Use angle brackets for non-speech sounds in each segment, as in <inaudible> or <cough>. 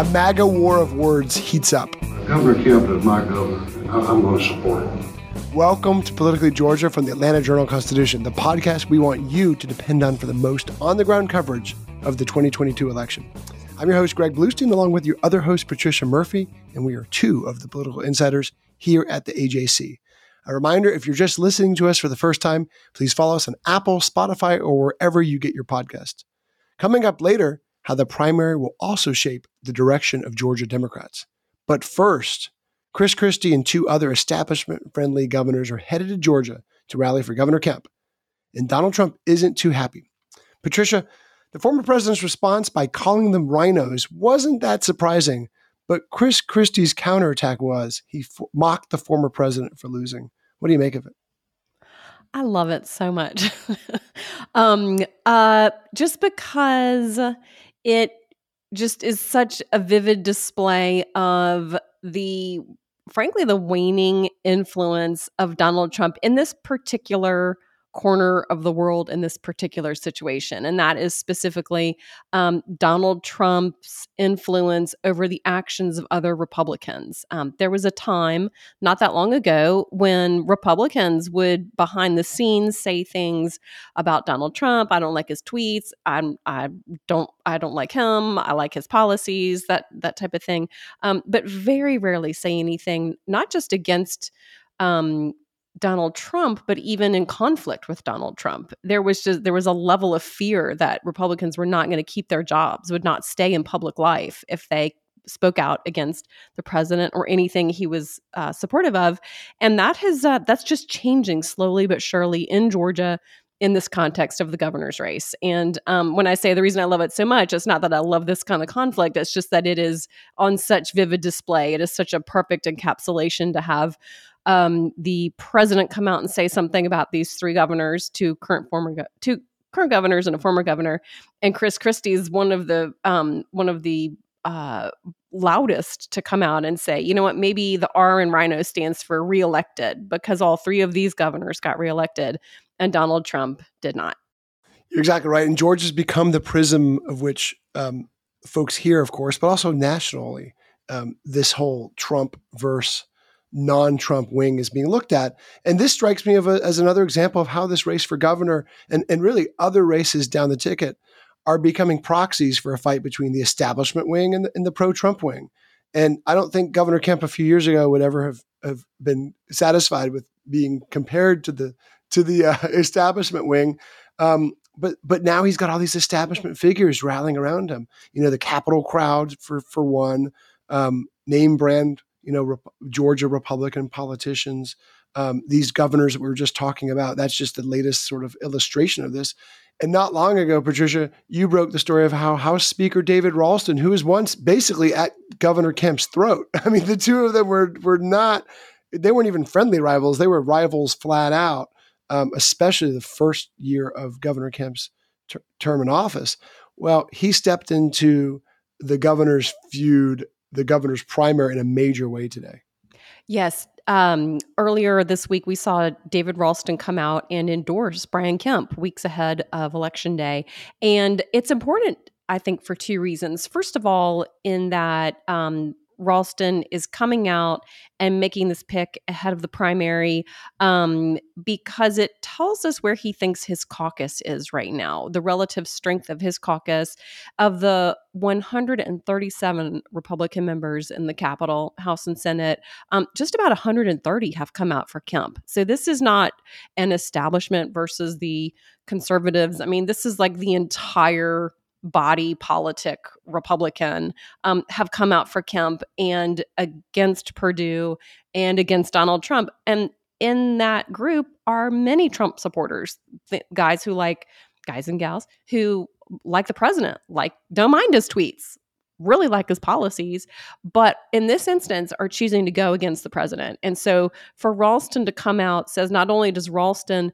A MAGA war of words heats up. Governor Kemp is my governor, and I'm going to support him. Welcome to Politically Georgia from the Atlanta Journal Constitution, the podcast we want you to depend on for the most on the ground coverage of the 2022 election. I'm your host, Greg Bluestein, along with your other host, Patricia Murphy, and we are two of the political insiders here at the AJC. A reminder if you're just listening to us for the first time, please follow us on Apple, Spotify, or wherever you get your podcast. Coming up later, how the primary will also shape the direction of Georgia Democrats. But first, Chris Christie and two other establishment friendly governors are headed to Georgia to rally for Governor Kemp. And Donald Trump isn't too happy. Patricia, the former president's response by calling them rhinos wasn't that surprising, but Chris Christie's counterattack was he f- mocked the former president for losing. What do you make of it? I love it so much. <laughs> um, uh, just because it just is such a vivid display of the frankly the waning influence of Donald Trump in this particular corner of the world in this particular situation. And that is specifically um, Donald Trump's influence over the actions of other Republicans. Um, there was a time not that long ago when Republicans would behind the scenes say things about Donald Trump. I don't like his tweets. I'm, I don't, I don't like him. I like his policies, that, that type of thing. Um, but very rarely say anything, not just against um, Donald Trump, but even in conflict with Donald Trump, there was just there was a level of fear that Republicans were not going to keep their jobs, would not stay in public life if they spoke out against the president or anything he was uh, supportive of, and that has uh, that's just changing slowly but surely in Georgia in this context of the governor's race. And um, when I say the reason I love it so much, it's not that I love this kind of conflict. It's just that it is on such vivid display. It is such a perfect encapsulation to have um, the president come out and say something about these three governors, two current former go- two current governors and a former governor, and Chris Christie is one of the um, one of the uh, loudest to come out and say, you know what, maybe the R in Rhino stands for reelected because all three of these governors got reelected and Donald Trump did not. You're exactly right. And Georgia has become the prism of which um, folks here, of course, but also nationally, um, this whole Trump verse non-Trump wing is being looked at. And this strikes me a, as another example of how this race for governor and, and really other races down the ticket are becoming proxies for a fight between the establishment wing and the, and the pro-Trump wing. And I don't think Governor Kemp a few years ago would ever have, have been satisfied with being compared to the to the uh, <laughs> establishment wing. Um, but but now he's got all these establishment figures rallying around him. You know, the Capitol crowd for for one, um, name brand you know, Rep- Georgia Republican politicians, um, these governors that we were just talking about. That's just the latest sort of illustration of this. And not long ago, Patricia, you broke the story of how House Speaker David Ralston, who was once basically at Governor Kemp's throat. <laughs> I mean, the two of them were were not they weren't even friendly rivals; they were rivals flat out. Um, especially the first year of Governor Kemp's ter- term in office. Well, he stepped into the governor's feud the governor's primary in a major way today. Yes. Um, earlier this week, we saw David Ralston come out and endorse Brian Kemp weeks ahead of Election Day. And it's important, I think, for two reasons. First of all, in that um, Ralston is coming out and making this pick ahead of the primary um, because it tells us where he thinks his caucus is right now, the relative strength of his caucus. Of the 137 Republican members in the Capitol, House, and Senate, um, just about 130 have come out for Kemp. So this is not an establishment versus the conservatives. I mean, this is like the entire body politic Republican um, have come out for Kemp and against Perdue and against Donald Trump. And in that group are many Trump supporters, th- guys who like guys and gals who like the president, like don't mind his tweets, really like his policies, but in this instance are choosing to go against the president. And so for Ralston to come out says not only does Ralston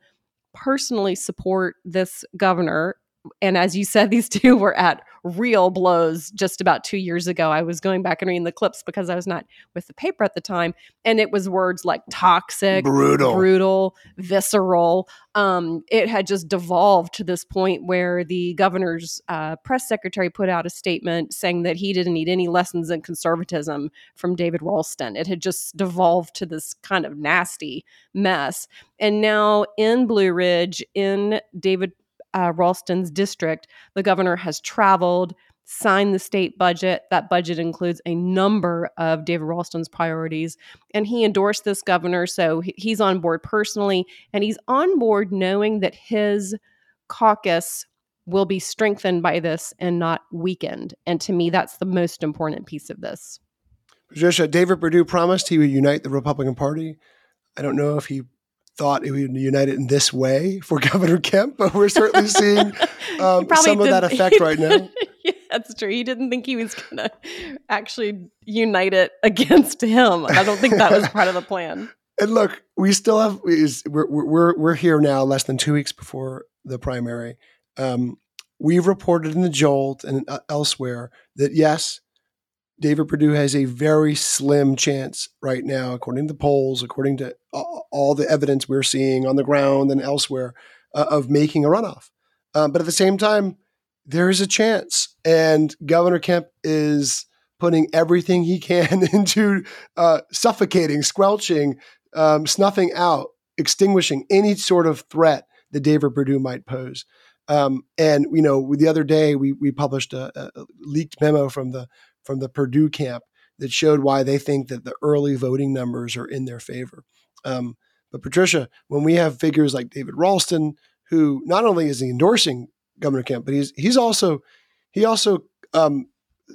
personally support this governor and as you said, <laughs> these two were at real blows just about two years ago. I was going back and reading the clips because I was not with the paper at the time, and it was words like toxic, brutal, brutal, visceral. Um, it had just devolved to this point where the governor's uh, press secretary put out a statement saying that he didn't need any lessons in conservatism from David Ralston. It had just devolved to this kind of nasty mess. And now in Blue Ridge, in David uh, Ralston's district, the governor has traveled, signed the state budget. That budget includes a number of David Ralston's priorities. And he endorsed this governor. So he's on board personally. And he's on board knowing that his caucus will be strengthened by this and not weakened. And to me, that's the most important piece of this. Patricia, David Perdue promised he would unite the Republican Party. I don't know if he thought it would unite it in this way for <laughs> Governor Kemp, but we're certainly seeing <laughs> um, some of that effect right now. <laughs> yeah, that's true. He didn't think he was going to actually unite it against him. I don't think that was part of the plan. And look, we still have is we're we're we're here now, less than two weeks before the primary. Um, we've reported in the Jolt and uh, elsewhere that yes, David Perdue has a very slim chance right now, according to the polls, according to all the evidence we're seeing on the ground and elsewhere, uh, of making a runoff. Um, but at the same time, there is a chance, and Governor Kemp is putting everything he can <laughs> into uh, suffocating, squelching, um, snuffing out, extinguishing any sort of threat that David Perdue might pose. Um, and you know, the other day we we published a, a, leaked memo from the from the Perdue camp that showed why they think that the early voting numbers are in their favor. Um, but Patricia, when we have figures like David Ralston, who not only is he endorsing Governor Kemp, but he's he's also he also um,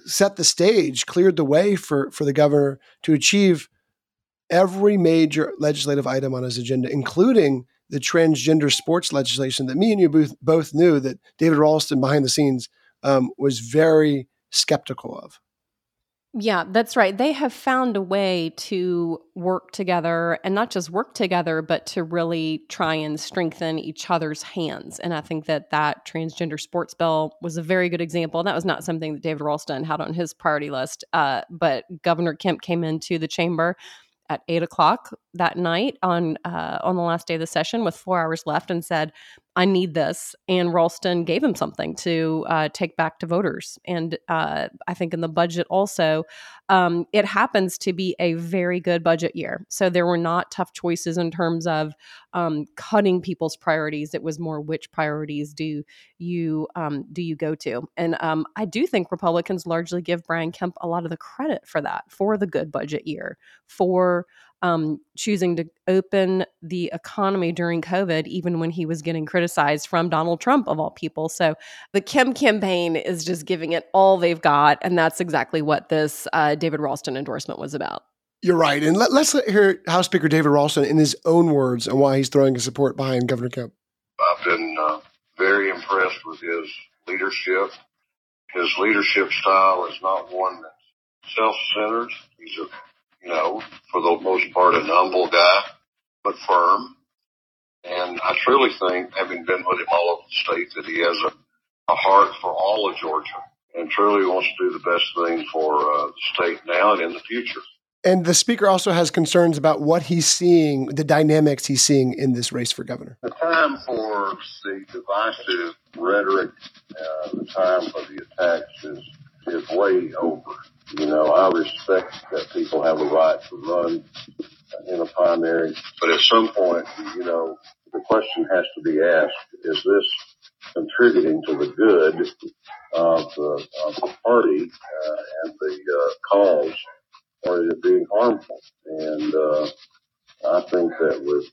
set the stage, cleared the way for for the governor to achieve every major legislative item on his agenda, including the transgender sports legislation that me and you both, both knew that David Ralston behind the scenes um, was very skeptical of. Yeah, that's right. They have found a way to work together and not just work together, but to really try and strengthen each other's hands. And I think that that transgender sports bill was a very good example. That was not something that David Ralston had on his priority list, uh, but Governor Kemp came into the chamber at eight o'clock that night on uh, on the last day of the session with four hours left and said, "I need this." And Ralston gave him something to uh, take back to voters. And uh, I think in the budget also, um, it happens to be a very good budget year. So there were not tough choices in terms of um, cutting people's priorities. It was more which priorities do you um, do you go to? And um, I do think Republicans largely give Brian Kemp a lot of the credit for that, for the good budget year, for um, choosing to open the economy during COVID, even when he was getting criticized from Donald Trump, of all people. So the Kemp campaign is just giving it all they've got. And that's exactly what this uh, David Ralston endorsement was about. You're right. And let, us hear House Speaker David Ralston in his own words on why he's throwing his support behind Governor Kemp. I've been uh, very impressed with his leadership. His leadership style is not one that's self centered. He's a you know, for the most part, an humble guy, but firm. And I truly think, having been with him all over the state, that he has a, a heart for all of Georgia and truly wants to do the best thing for uh, the state now and in the future. And the speaker also has concerns about what he's seeing, the dynamics he's seeing in this race for governor. The time for the divisive rhetoric, uh, the time for the attacks is, is way over. You know, I respect that people have a right to run in a primary, but at some point, you know, the question has to be asked, is this contributing to the good of the, of the party uh, and the uh, cause, or is it being harmful? And uh, I think that with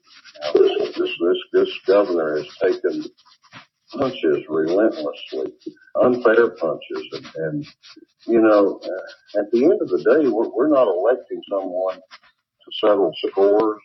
this, this, this, this governor has taken punches relentlessly, unfair punches, and, and you know, at the end of the day, we're, we're not electing someone to settle scores.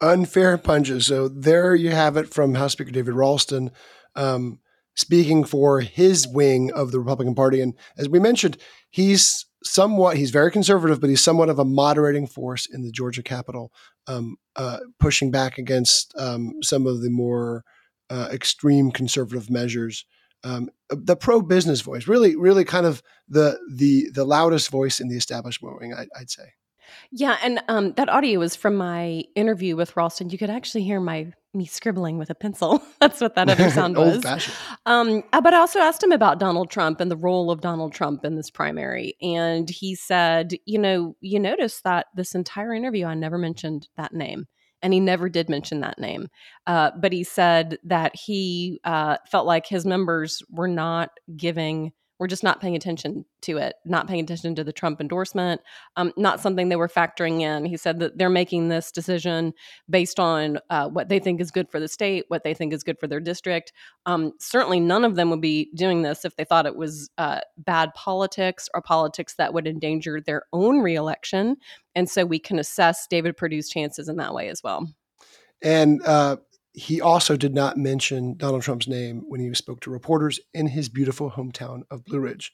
Unfair punches. So there you have it from House Speaker David Ralston. Um, speaking for his wing of the Republican Party. And as we mentioned, he's somewhat, he's very conservative, but he's somewhat of a moderating force in the Georgia Capitol, um, uh, pushing back against um, some of the more uh, extreme conservative measures. Um, the pro-business voice, really, really, kind of the the the loudest voice in the establishment wing, I, I'd say. Yeah, and um, that audio was from my interview with Ralston. You could actually hear my me scribbling with a pencil. <laughs> That's what that other sound <laughs> was. Um, uh, but I also asked him about Donald Trump and the role of Donald Trump in this primary, and he said, "You know, you notice that this entire interview, I never mentioned that name." And he never did mention that name. Uh, but he said that he uh, felt like his members were not giving we're just not paying attention to it, not paying attention to the Trump endorsement, um, not something they were factoring in. He said that they're making this decision based on uh, what they think is good for the state, what they think is good for their district. Um, certainly, none of them would be doing this if they thought it was uh, bad politics or politics that would endanger their own reelection. And so we can assess David Perdue's chances in that way as well. And uh, he also did not mention Donald Trump's name when he spoke to reporters in his beautiful hometown of Blue Ridge.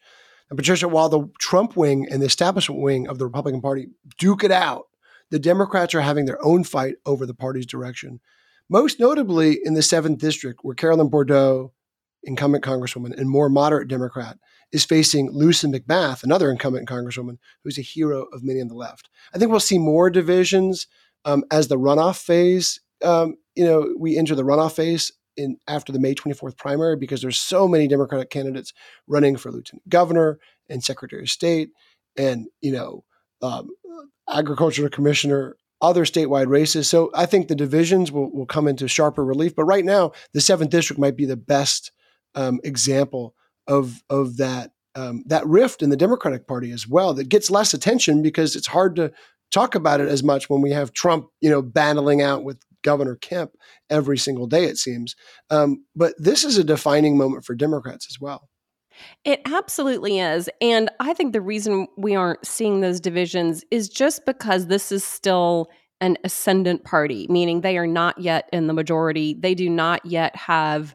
And Patricia, while the Trump wing and the establishment wing of the Republican Party duke it out, the Democrats are having their own fight over the party's direction. Most notably in the 7th District, where Carolyn Bourdeaux, incumbent Congresswoman and more moderate Democrat, is facing Lucy McBath, another incumbent Congresswoman who's a hero of many on the left. I think we'll see more divisions um, as the runoff phase um, you know, we enter the runoff phase in after the May 24th primary because there's so many Democratic candidates running for lieutenant governor and secretary of state and, you know, um, agricultural commissioner, other statewide races. So I think the divisions will, will come into sharper relief. But right now, the seventh district might be the best um, example of of that um, that rift in the Democratic Party as well. That gets less attention because it's hard to talk about it as much when we have Trump, you know, battling out with Governor Kemp every single day, it seems. Um, but this is a defining moment for Democrats as well. It absolutely is. And I think the reason we aren't seeing those divisions is just because this is still an ascendant party, meaning they are not yet in the majority. They do not yet have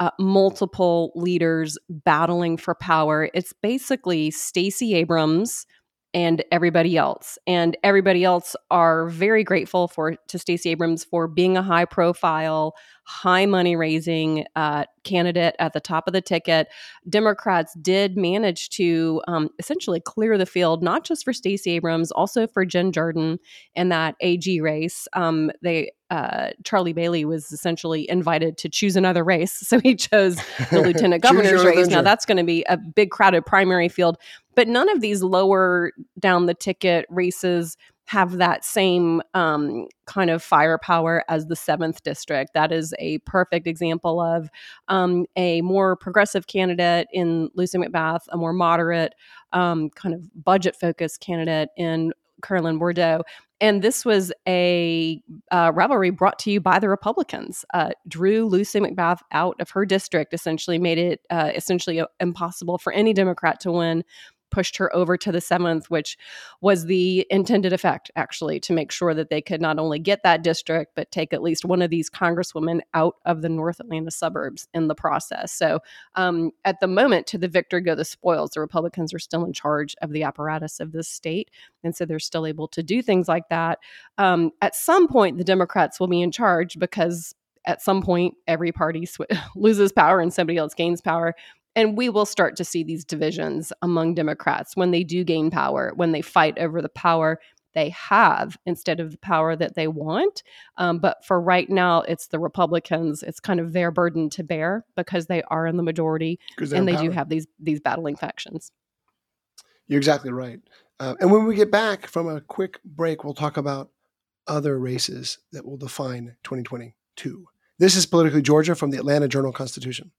uh, multiple leaders battling for power. It's basically Stacey Abrams and everybody else. And everybody else are very grateful for to Stacey Abrams for being a high profile, high money raising uh, candidate at the top of the ticket. Democrats did manage to um, essentially clear the field, not just for Stacey Abrams, also for Jen Jordan in that AG race. Um, they uh, Charlie Bailey was essentially invited to choose another race, <laughs> so he chose the <laughs> lieutenant governor's race. Now that's going to be a big crowded primary field, but none of these lower down the ticket races have that same um, kind of firepower as the seventh district. That is a perfect example of um, a more progressive candidate in Lucy McBath, a more moderate, um, kind of budget focused candidate in Carolyn Bourdeaux. And this was a uh, rivalry brought to you by the Republicans. Uh, drew Lucy McBath out of her district, essentially made it uh, essentially impossible for any Democrat to win pushed her over to the seventh, which was the intended effect, actually, to make sure that they could not only get that district, but take at least one of these congresswomen out of the North Atlanta suburbs in the process. So um, at the moment, to the victor go the spoils. The Republicans are still in charge of the apparatus of this state. And so they're still able to do things like that. Um, at some point, the Democrats will be in charge because at some point every party sw- <laughs> loses power and somebody else gains power and we will start to see these divisions among Democrats when they do gain power, when they fight over the power they have instead of the power that they want. Um, but for right now, it's the Republicans. It's kind of their burden to bear because they are in the majority and they power. do have these these battling factions. You're exactly right. Uh, and when we get back from a quick break, we'll talk about other races that will define 2022. This is Politically Georgia from the Atlanta Journal Constitution.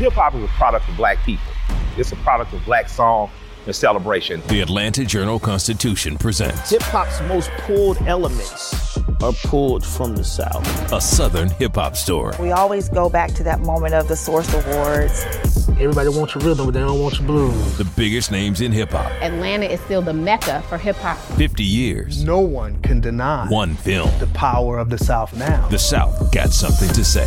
Hip hop is a product of black people. It's a product of black song and celebration. The Atlanta Journal Constitution presents Hip hop's most pulled elements are pulled from the South. a Southern hip hop story. We always go back to that moment of the Source Awards. Everybody wants your rhythm, but they don't want your blues. The biggest names in hip hop. Atlanta is still the mecca for hip hop. 50 years. No one can deny One film. the power of the South now. The South got something to say.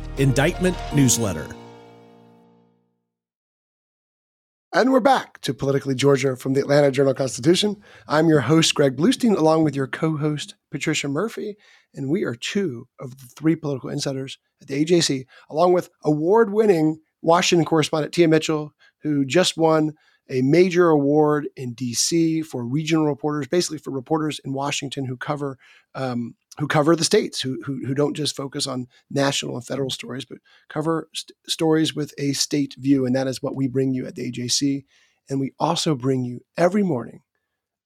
indictment newsletter. And we're back to Politically Georgia from the Atlanta Journal Constitution. I'm your host, Greg Bluestein, along with your co host, Patricia Murphy. And we are two of the three political insiders at the AJC, along with award winning Washington correspondent Tia Mitchell, who just won a major award in DC for regional reporters, basically for reporters in Washington who cover um, who cover the states, who, who who don't just focus on national and federal stories, but cover st- stories with a state view, and that is what we bring you at the AJC. And we also bring you every morning,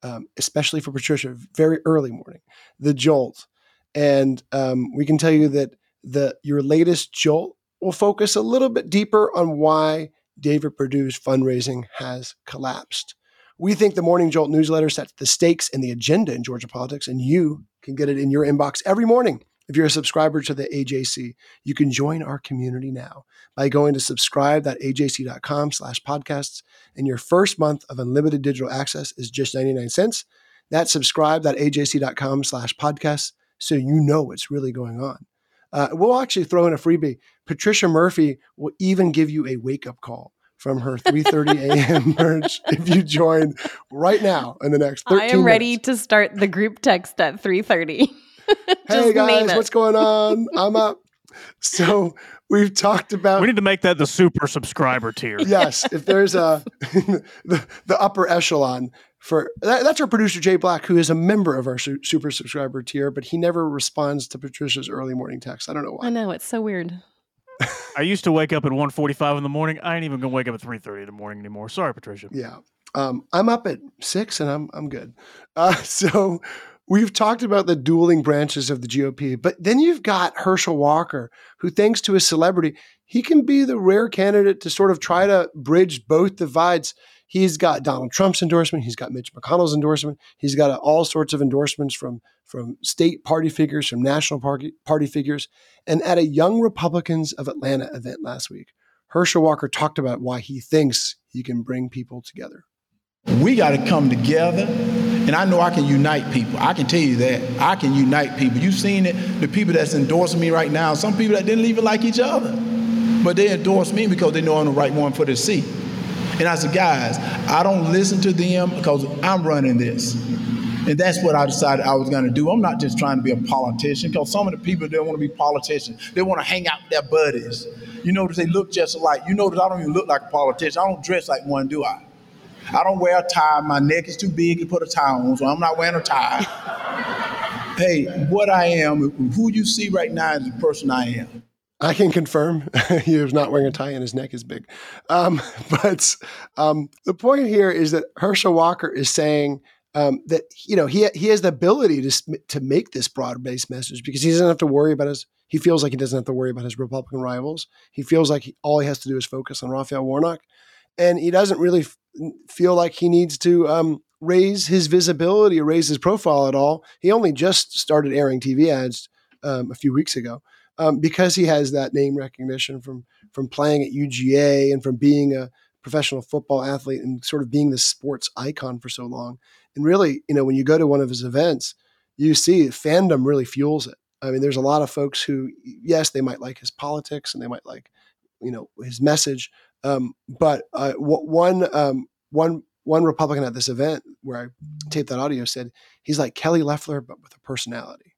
um, especially for Patricia, very early morning, the Jolt, and um, we can tell you that the your latest Jolt will focus a little bit deeper on why David Perdue's fundraising has collapsed. We think the Morning Jolt newsletter sets the stakes and the agenda in Georgia politics, and you can get it in your inbox every morning. If you're a subscriber to the AJC, you can join our community now by going to subscribe.ajc.com slash podcasts, and your first month of unlimited digital access is just 99 cents. That's subscribe.ajc.com slash podcasts so you know what's really going on. Uh, we'll actually throw in a freebie. Patricia Murphy will even give you a wake-up call from her 3:30 a.m. merge if you join right now in the next 13 I am ready minutes. to start the group text at 3:30. <laughs> Hey guys, what's going on? I'm up. So we've talked about We need to make that the super subscriber tier. yes, if there's a <laughs> <laughs> the, the upper echelon for that, that's our producer Jay Black, who is a member of our su- super subscriber tier, but he never responds to Patricia's early morning text. I don't know why. I know it's so weird. I used to wake up at 1.45 in the morning. I ain't even gonna wake up at 3.30 in the morning anymore. Sorry, Patricia. Yeah. Um, I'm up at six and I'm I'm good. Uh, <laughs> so we've talked about the dueling branches of the GOP, but then you've got Herschel Walker, who, thanks to his celebrity, he can be the rare candidate to sort of try to bridge both divides. He's got Donald Trump's endorsement. He's got Mitch McConnell's endorsement. He's got all sorts of endorsements from from state party figures, from national party party figures, and at a Young Republicans of Atlanta event last week, Herschel Walker talked about why he thinks he can bring people together. We got to come together. And I know I can unite people. I can tell you that. I can unite people. You've seen it, the people that's endorsing me right now, some people that didn't even like each other. But they endorse me because they know I'm the right one for the seat. And I said, guys, I don't listen to them because I'm running this. And that's what I decided I was going to do. I'm not just trying to be a politician because some of the people don't want to be politicians. They want to hang out with their buddies. You notice they look just alike. You notice I don't even look like a politician. I don't dress like one, do I? I don't wear a tie. My neck is too big to put a tie on, so I'm not wearing a tie. <laughs> hey, what I am, who you see right now is the person I am. I can confirm <laughs> he is not wearing a tie and his neck is big. Um, <laughs> but um, the point here is that Herschel Walker is saying um, that you know he he has the ability to to make this broad based message because he doesn't have to worry about his. He feels like he doesn't have to worry about his Republican rivals. He feels like he, all he has to do is focus on Raphael Warnock, and he doesn't really f- feel like he needs to um, raise his visibility or raise his profile at all. He only just started airing TV ads um, a few weeks ago um, because he has that name recognition from from playing at UGA and from being a professional football athlete and sort of being the sports icon for so long. And really, you know, when you go to one of his events, you see fandom really fuels it. I mean, there's a lot of folks who, yes, they might like his politics and they might like, you know, his message. Um, but uh, w- one um, one one Republican at this event where I taped that audio said he's like Kelly Loeffler but with a personality.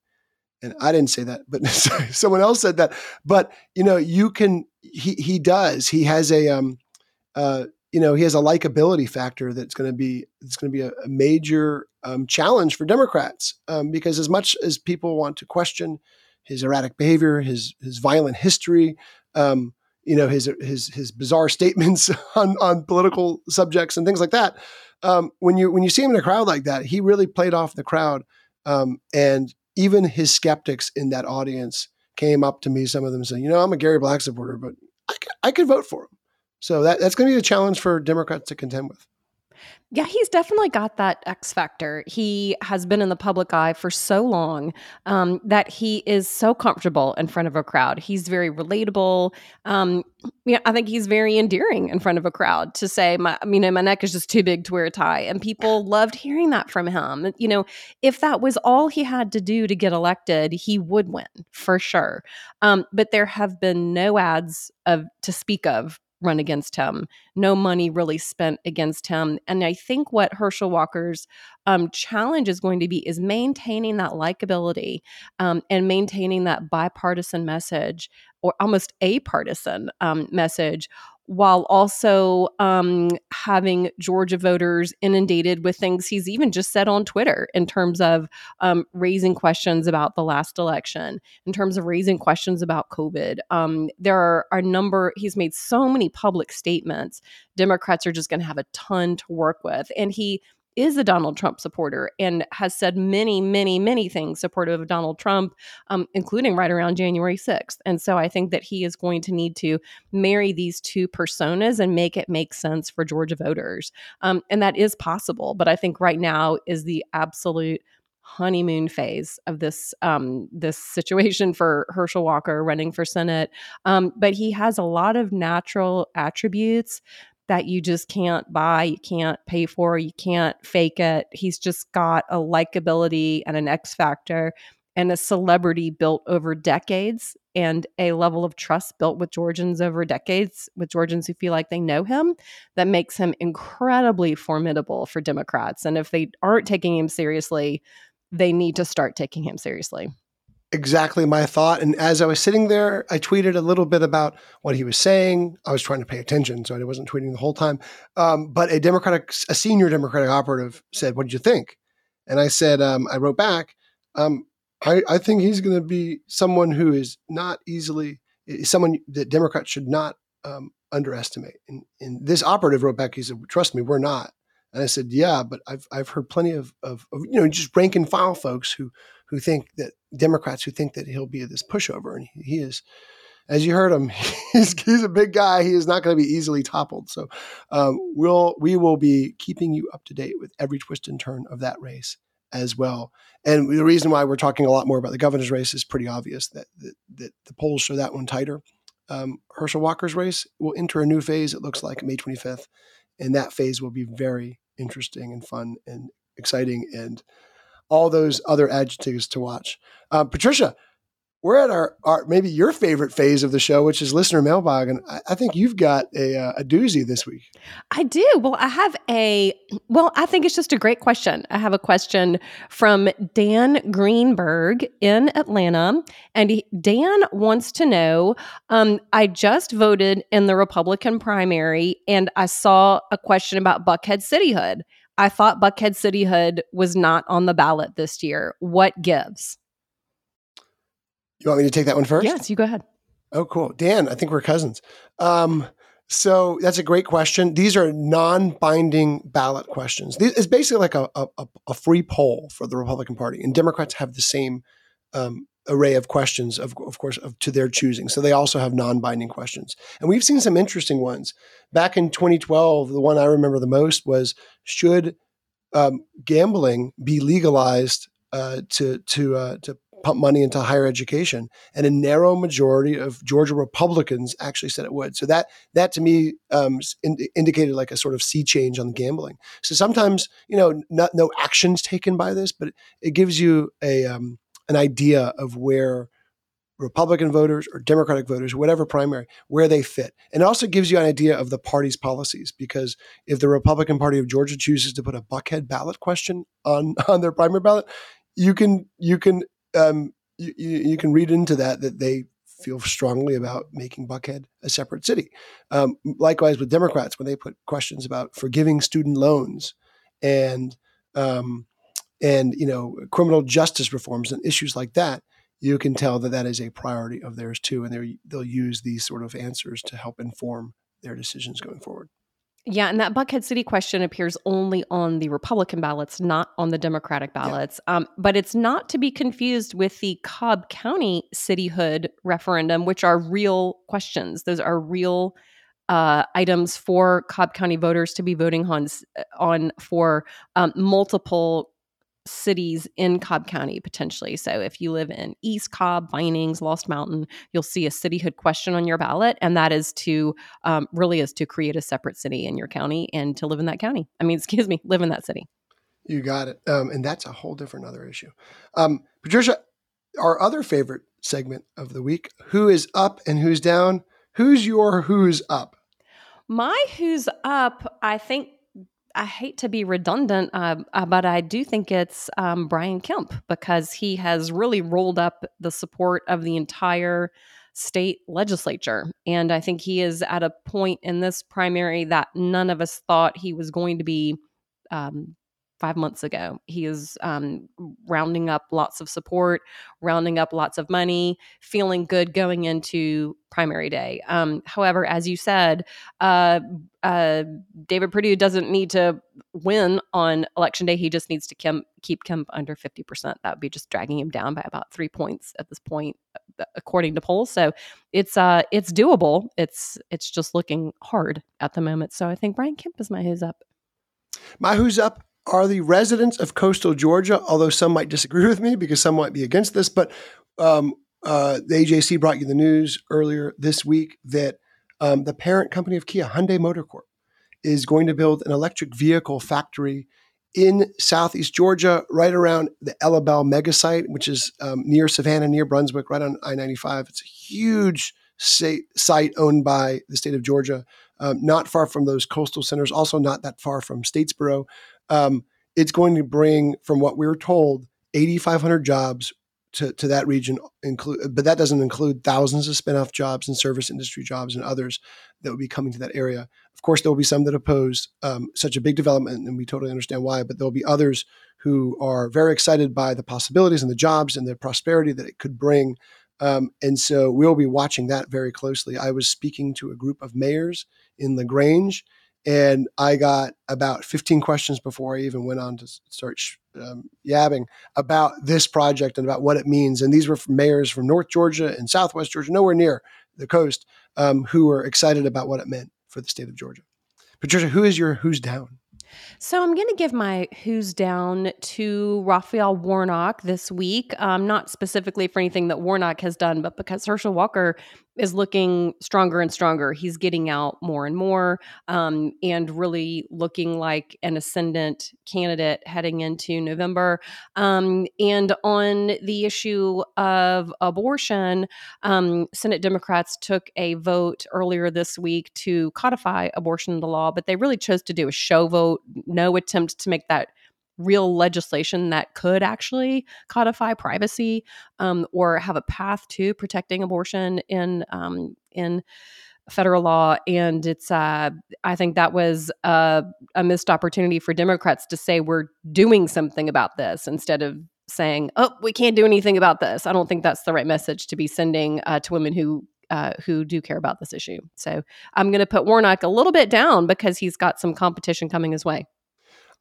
And I didn't say that, but <laughs> someone else said that. But you know, you can. He he does. He has a um, uh, you know, he has a likability factor that's going to be it's going to be a, a major um, challenge for Democrats um, because as much as people want to question his erratic behavior, his his violent history, um, you know, his his his bizarre statements <laughs> on on political subjects and things like that. Um, when you when you see him in a crowd like that, he really played off the crowd, um, and even his skeptics in that audience came up to me. Some of them saying, "You know, I'm a Gary Black supporter, but I could, I could vote for him." So that, that's going to be a challenge for Democrats to contend with. Yeah, he's definitely got that X factor. He has been in the public eye for so long um, that he is so comfortable in front of a crowd. He's very relatable. Um, yeah, I think he's very endearing in front of a crowd to say, my, you know, my neck is just too big to wear a tie. And people loved hearing that from him. You know, if that was all he had to do to get elected, he would win for sure. Um, but there have been no ads of to speak of run against him, no money really spent against him. And I think what Herschel Walker's um, challenge is going to be is maintaining that likability um, and maintaining that bipartisan message or almost a partisan um, message while also um, having Georgia voters inundated with things he's even just said on Twitter in terms of um, raising questions about the last election, in terms of raising questions about COVID. Um, there are a number, he's made so many public statements. Democrats are just going to have a ton to work with. And he is a Donald Trump supporter and has said many, many, many things supportive of Donald Trump, um, including right around January 6th. And so I think that he is going to need to marry these two personas and make it make sense for Georgia voters. Um, and that is possible. But I think right now is the absolute honeymoon phase of this um, this situation for Herschel Walker running for Senate. Um, but he has a lot of natural attributes that you just can't buy, you can't pay for, you can't fake it. He's just got a likability and an X factor and a celebrity built over decades and a level of trust built with Georgians over decades, with Georgians who feel like they know him, that makes him incredibly formidable for Democrats. And if they aren't taking him seriously, they need to start taking him seriously exactly my thought. And as I was sitting there, I tweeted a little bit about what he was saying. I was trying to pay attention, so I wasn't tweeting the whole time. Um, but a Democratic, a senior Democratic operative said, "What did you think?" And I said, um, I wrote back, um, I, I, think he's going to be someone who is not easily someone that Democrats should not um, underestimate. And, and, this operative wrote back, he said, "Trust me, we're not." And I said, "Yeah, but I've I've heard plenty of, of, of you know just rank and file folks who who think that Democrats who think that he'll be this pushover, and he, is, as you heard him, <laughs> he's, he's a big guy. He is not going to be easily toppled. So um, we'll we will be keeping you up to date with every twist and turn of that race as well. And the reason why we're talking a lot more about the governor's race is pretty obvious that that, that the polls show that one tighter. Um, Herschel Walker's race will enter a new phase. It looks like May 25th, and that phase will be very interesting and fun and exciting and all those other adjectives to watch. Uh, Patricia, we're at our, our maybe your favorite phase of the show, which is listener mailbag, and I, I think you've got a, uh, a doozy this week. I do. Well, I have a well. I think it's just a great question. I have a question from Dan Greenberg in Atlanta, and he, Dan wants to know. Um, I just voted in the Republican primary, and I saw a question about Buckhead cityhood. I thought Buckhead cityhood was not on the ballot this year. What gives? You want me to take that one first? Yes, you go ahead. Oh, cool. Dan, I think we're cousins. Um, so that's a great question. These are non-binding ballot questions. It's basically like a, a, a free poll for the Republican Party, and Democrats have the same um, array of questions, of, of course, of, to their choosing. So they also have non-binding questions, and we've seen some interesting ones. Back in 2012, the one I remember the most was: Should um, gambling be legalized uh, to to uh, to pump money into higher education? And a narrow majority of Georgia Republicans actually said it would. So that that to me um, in, indicated like a sort of sea change on gambling. So sometimes you know not, no actions taken by this, but it gives you a um, an idea of where Republican voters or Democratic voters, whatever primary, where they fit. And it also gives you an idea of the party's policies because if the Republican Party of Georgia chooses to put a Buckhead ballot question on <laughs> on their primary ballot, you can you can um, you, you can read into that that they feel strongly about making Buckhead a separate city. Um, likewise with Democrats when they put questions about forgiving student loans and um, and you know criminal justice reforms and issues like that you can tell that that is a priority of theirs too, and they'll use these sort of answers to help inform their decisions going forward. Yeah, and that Buckhead City question appears only on the Republican ballots, not on the Democratic ballots. Yeah. Um, but it's not to be confused with the Cobb County cityhood referendum, which are real questions. Those are real uh, items for Cobb County voters to be voting on on for um, multiple cities in Cobb County potentially. So if you live in East Cobb, Vinings, Lost Mountain, you'll see a cityhood question on your ballot, and that is to um, really is to create a separate city in your county and to live in that county. I mean, <laughs> excuse me, live in that city. You got it, um, and that's a whole different other issue. Um, Patricia, our other favorite segment of the week: who is up and who's down? Who's your who's up? My who's up, I think I hate to be redundant, uh, uh, but I do think it's um, Brian Kemp because he has really rolled up the support of the entire state legislature. And I think he is at a point in this primary that none of us thought he was going to be um, five months ago. He is um, rounding up lots of support, rounding up lots of money, feeling good going into primary day. Um, however, as you said, uh, uh, David Perdue doesn't need to win on election day. He just needs to Kemp, keep Kemp under 50%. That would be just dragging him down by about three points at this point, uh, according to polls. So it's uh, it's doable. It's it's just looking hard at the moment. So I think Brian Kemp is my who's up. My who's up are the residents of coastal Georgia, although some might disagree with me because some might be against this, but um, uh, the AJC brought you the news earlier this week that um, the parent company of Kia, Hyundai Motor Corp, is going to build an electric vehicle factory in southeast Georgia, right around the Ellabell mega site, which is um, near Savannah, near Brunswick, right on I 95. It's a huge site owned by the state of Georgia, um, not far from those coastal centers, also not that far from Statesboro. Um, it's going to bring, from what we were told, 8,500 jobs to, to that region, include, but that doesn't include thousands of spinoff jobs and service industry jobs and others that will be coming to that area. Of course, there will be some that oppose um, such a big development, and we totally understand why. But there will be others who are very excited by the possibilities and the jobs and the prosperity that it could bring. Um, and so we'll be watching that very closely. I was speaking to a group of mayors in LaGrange, and I got about 15 questions before I even went on to start um, yabbing about this project and about what it means. And these were from mayors from North Georgia and Southwest Georgia, nowhere near the coast, um, who were excited about what it meant for the state of Georgia. Patricia, who is your who's down? So I'm going to give my who's down to Raphael Warnock this week. Um, not specifically for anything that Warnock has done, but because Herschel Walker is looking stronger and stronger. He's getting out more and more, um, and really looking like an ascendant candidate heading into November. Um, and on the issue of abortion, um, Senate Democrats took a vote earlier this week to codify abortion into law, but they really chose to do a show vote, no attempt to make that real legislation that could actually codify privacy um, or have a path to protecting abortion in um, in federal law. And it's uh, i think that was a, a, missed opportunity for democrats to say we're doing something about this instead of saying oh we can't do anything about this. I don't think that's the right message to be sending uh, to women who uh, who do care about this issue. So i'm going to put warnock a little bit down because he's got some competition coming his way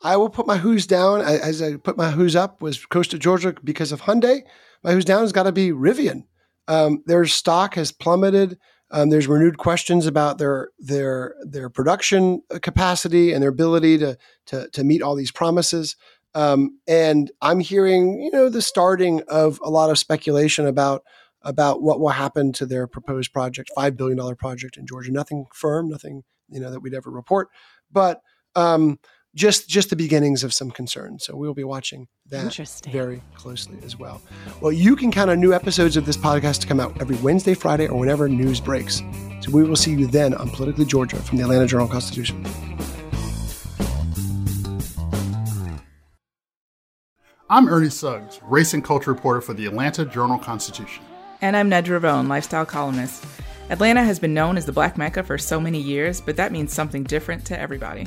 I will put my who's down as I put my who's up was Coastal Georgia because of Hyundai. My who's down has got to be Rivian. Um, their stock has plummeted. Um, there's renewed questions about their their their production capacity and their ability to to, to meet all these promises. Um, and I'm hearing, you know, the starting of a lot of speculation about about what will happen to their proposed project, five billion dollar project in Georgia. Nothing firm, nothing you know that we'd ever report, but um, just just the beginnings of some concern. So we'll be watching that very closely as well. Well, you can count on new episodes of this podcast to come out every Wednesday, Friday, or whenever news breaks. So we will see you then on Politically Georgia from the Atlanta Journal Constitution. I'm Ernie Suggs, race and culture reporter for the Atlanta Journal Constitution. And I'm Nedra Rhone, lifestyle columnist. Atlanta has been known as the Black Mecca for so many years, but that means something different to everybody.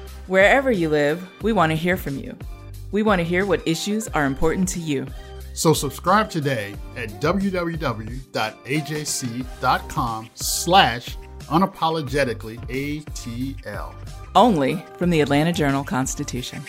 Wherever you live, we want to hear from you. We want to hear what issues are important to you. So subscribe today at www.ajc.com slash unapologetically ATL. Only from the Atlanta Journal Constitution.